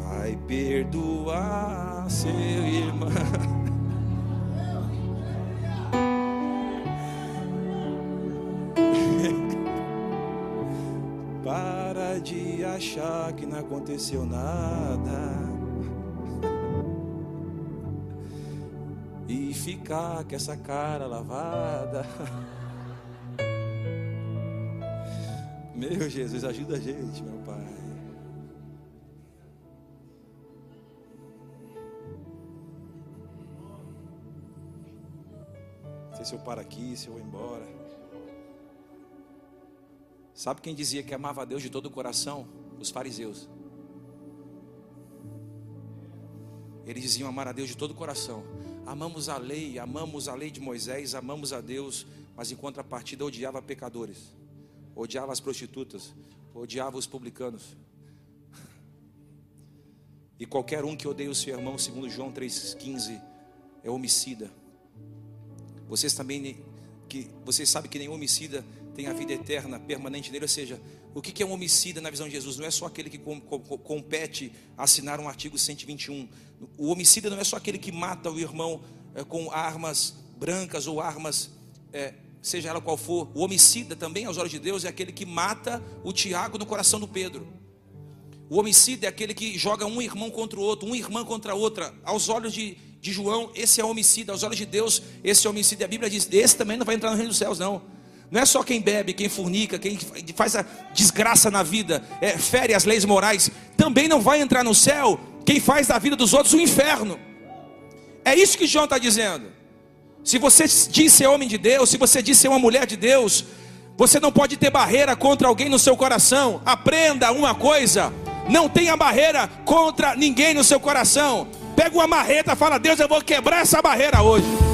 vai perdoar seu irmão. de achar que não aconteceu nada. Ficar com essa cara lavada. Meu Jesus, ajuda a gente, meu Pai. Não sei se eu paro aqui, se eu vou embora. Sabe quem dizia que amava a Deus de todo o coração? Os fariseus. Eles diziam amar a Deus de todo o coração. Amamos a lei, amamos a lei de Moisés, amamos a Deus, mas em contrapartida odiava pecadores, odiava as prostitutas, odiava os publicanos. E qualquer um que odeia o seu irmão, segundo João 3,15, é homicida. Vocês também que vocês sabem que nenhum homicida tem a vida eterna permanente nele. Ou seja, o que é um homicida na visão de Jesus? Não é só aquele que compete a assinar um artigo 121. O homicida não é só aquele que mata o irmão é, com armas brancas ou armas, é, seja ela qual for. O homicida também, aos olhos de Deus, é aquele que mata o Tiago no coração do Pedro. O homicida é aquele que joga um irmão contra o outro, um irmão contra a outra. Aos olhos de, de João, esse é homicida. Aos olhos de Deus, esse é homicida. A Bíblia diz: esse também não vai entrar no reino dos céus, não. Não é só quem bebe, quem fornica, quem faz a desgraça na vida, é, fere as leis morais. Também não vai entrar no céu quem faz da vida dos outros o um inferno. É isso que João está dizendo. Se você diz ser homem de Deus, se você diz ser uma mulher de Deus, você não pode ter barreira contra alguém no seu coração. Aprenda uma coisa: não tenha barreira contra ninguém no seu coração. Pega uma marreta, fala: Deus, eu vou quebrar essa barreira hoje.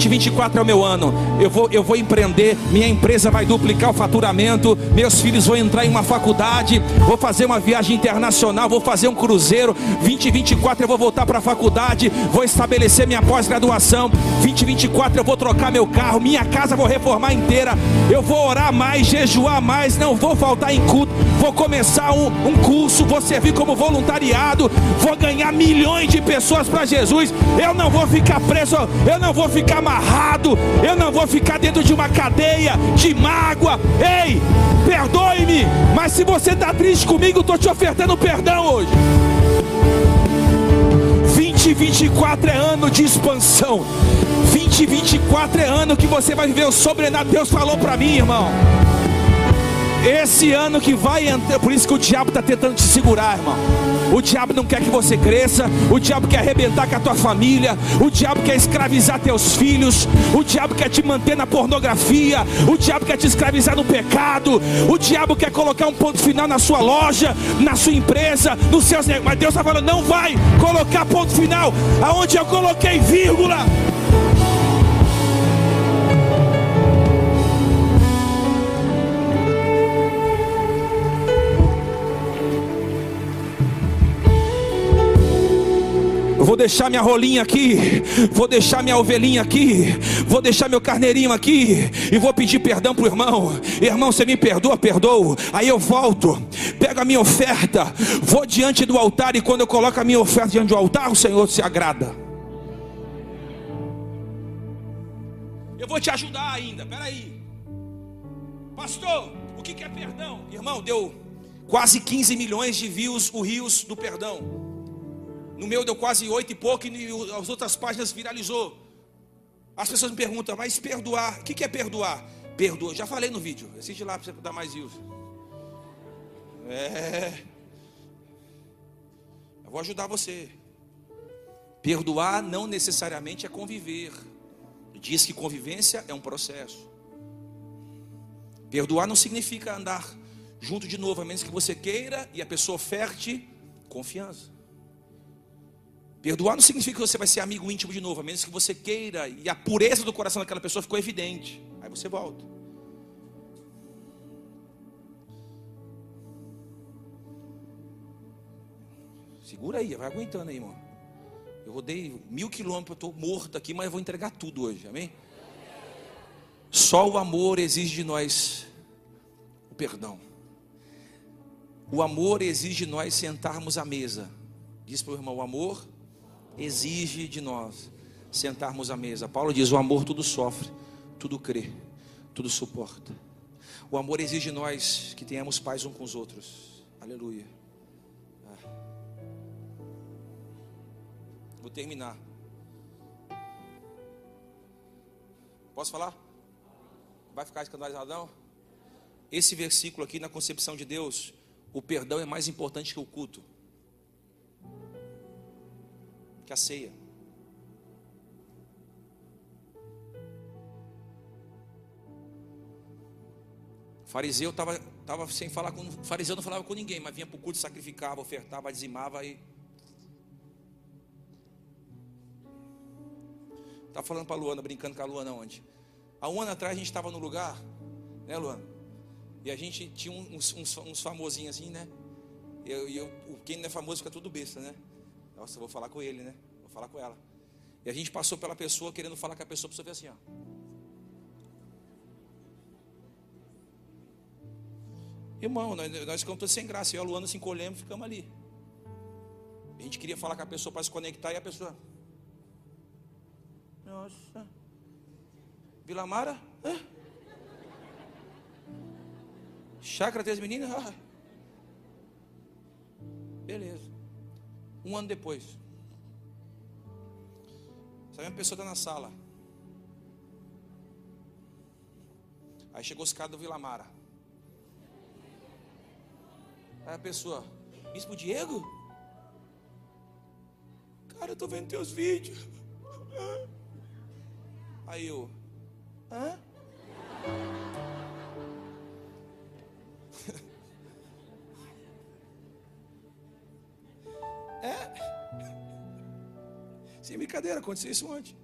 2024 é o meu ano. Eu vou, eu vou empreender, minha empresa vai duplicar o faturamento, meus filhos vão entrar em uma faculdade, vou fazer uma viagem internacional, vou fazer um cruzeiro. 2024 eu vou voltar para a faculdade, vou estabelecer minha pós-graduação. 2024 eu vou trocar meu carro, minha casa vou reformar inteira. Eu vou orar mais, jejuar mais, não vou faltar em culto. Vou começar um, um curso, vou servir como voluntariado, vou ganhar milhões de pessoas para Jesus. Eu não vou ficar preso, eu não vou ficar amarrado, eu não vou ficar dentro de uma cadeia de mágoa. Ei, perdoe-me, mas se você está triste comigo, estou te ofertando perdão hoje. 2024 é ano de expansão. 2024 é ano que você vai viver o sobrenatural. Deus falou para mim, irmão. Esse ano que vai entrar, por isso que o diabo está tentando te segurar, irmão. O diabo não quer que você cresça, o diabo quer arrebentar com a tua família, o diabo quer escravizar teus filhos, o diabo quer te manter na pornografia, o diabo quer te escravizar no pecado, o diabo quer colocar um ponto final na sua loja, na sua empresa, nos seus negócios. Mas Deus está falando, não vai colocar ponto final, aonde eu coloquei vírgula. Deixar minha rolinha aqui, vou deixar minha ovelhinha aqui, vou deixar meu carneirinho aqui e vou pedir perdão para o irmão. Irmão, você me perdoa, perdoo. Aí eu volto, pego a minha oferta, vou diante do altar e quando eu coloco a minha oferta diante do altar, o Senhor se agrada. Eu vou te ajudar ainda, peraí. Pastor, o que é perdão? Irmão, deu quase 15 milhões de views o Rios do Perdão. No meu deu quase oito e pouco e as outras páginas viralizou. As pessoas me perguntam, mas perdoar, o que é perdoar? Perdoa, já falei no vídeo, assiste lá para você dar mais views. É. Eu vou ajudar você. Perdoar não necessariamente é conviver. Diz que convivência é um processo. Perdoar não significa andar junto de novo, a menos que você queira e a pessoa oferte confiança. Perdoar não significa que você vai ser amigo íntimo de novo, a menos que você queira e a pureza do coração daquela pessoa ficou evidente. Aí você volta. Segura aí, vai aguentando aí, irmão. Eu rodei mil quilômetros, estou morto aqui, mas eu vou entregar tudo hoje, amém? Só o amor exige de nós o perdão. O amor exige de nós sentarmos à mesa. Diz para o irmão: o amor exige de nós sentarmos à mesa. Paulo diz: o amor tudo sofre, tudo crê, tudo suporta. O amor exige de nós que tenhamos paz uns com os outros. Aleluia. Ah. Vou terminar. Posso falar? Vai ficar escandalizado não? Esse versículo aqui na concepção de Deus, o perdão é mais importante que o culto que a ceia. O fariseu estava tava sem falar com. O fariseu não falava com ninguém, mas vinha para o culto, sacrificava, ofertava, dizimava e. Estava falando para a Luana, brincando com a Luana ontem. Há um ano atrás a gente estava no lugar, né, Luana? E a gente tinha uns, uns, uns famosinhos assim, né? E eu, eu, quem não é famoso fica tudo besta, né? Nossa, vou falar com ele, né? Vou falar com ela. E a gente passou pela pessoa querendo falar com a pessoa, a pessoa fez assim, ó. Irmão, nós, nós ficamos todos sem graça. Eu e a Luana se encolhemos e ficamos ali. A gente queria falar com a pessoa para se conectar e a pessoa. Nossa. Vila Mara? Hã? Chácara Três Meninas? Ah. Beleza. Um ano depois. Essa mesma pessoa está na sala. Aí chegou os caras do Vila Mara. Aí a pessoa, Bispo Diego? Cara, eu tô vendo teus vídeos. Aí eu, hã? Sem brincadeira, aconteceu isso ontem.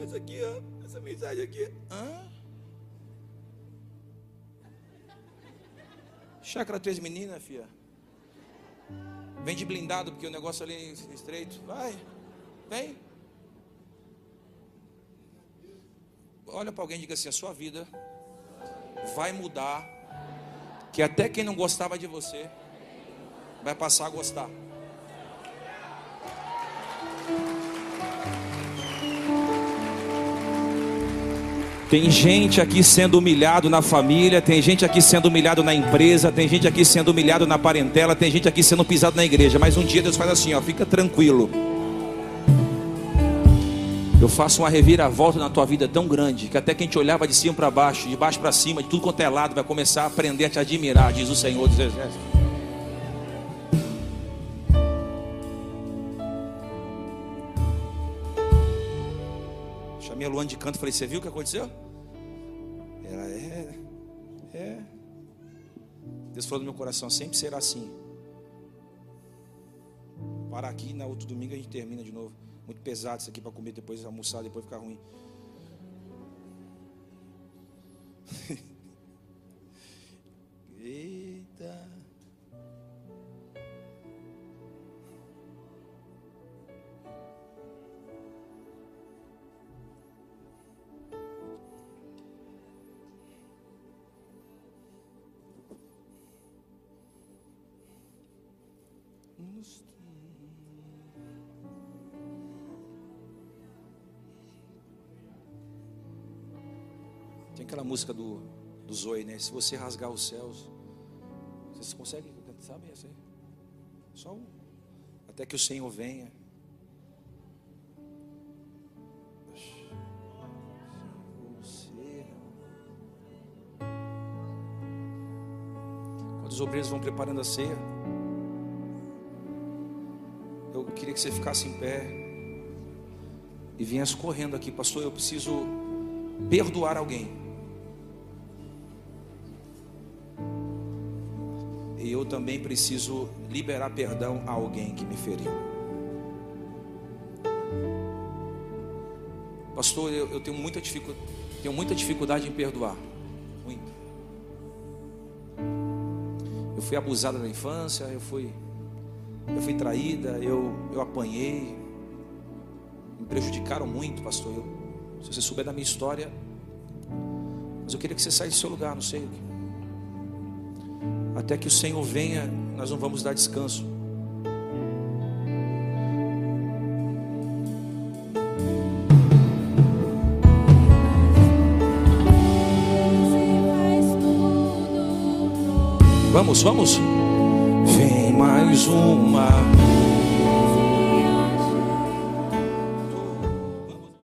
Essa aqui, ó, essa mensagem aqui. Hã? Chácara três meninas, filha. Vem de blindado, porque o negócio ali é estreito. Vai, vem. Olha para alguém e diga assim: a sua vida vai mudar. Que até quem não gostava de você vai passar a gostar. Tem gente aqui sendo humilhado na família, tem gente aqui sendo humilhado na empresa, tem gente aqui sendo humilhado na parentela, tem gente aqui sendo pisado na igreja. Mas um dia Deus faz assim, ó, fica tranquilo. Eu faço uma reviravolta na tua vida tão grande que até quem te olhava de cima para baixo, de baixo para cima, de tudo quanto é lado, vai começar a aprender a te admirar, diz o Senhor dos Exércitos. A Luana de canto e falei: Você viu o que aconteceu? Ela é. É. Deus falou no meu coração: Sempre será assim. Para aqui, na outro domingo a gente termina de novo. Muito pesado isso aqui para comer depois, almoçar, depois ficar ruim. Eita. Tem aquela música do, do Zoe, né? Se você rasgar os céus, vocês conseguem, sabe essa aí? Só um. Até que o Senhor venha. Quando os obreiros vão preparando a ceia, queria que você ficasse em pé e viesse correndo aqui, pastor. Eu preciso perdoar alguém. E eu também preciso liberar perdão a alguém que me feriu. Pastor, eu, eu tenho, muita dificuldade, tenho muita dificuldade em perdoar. Muito. Eu fui abusada na infância, eu fui, eu fui traída, eu, eu apanhei. Me prejudicaram muito, pastor. Eu, se você souber da minha história, mas eu queria que você saísse do seu lugar, não sei o que. Até que o Senhor venha, nós não vamos dar descanso. Vamos, vamos. Uma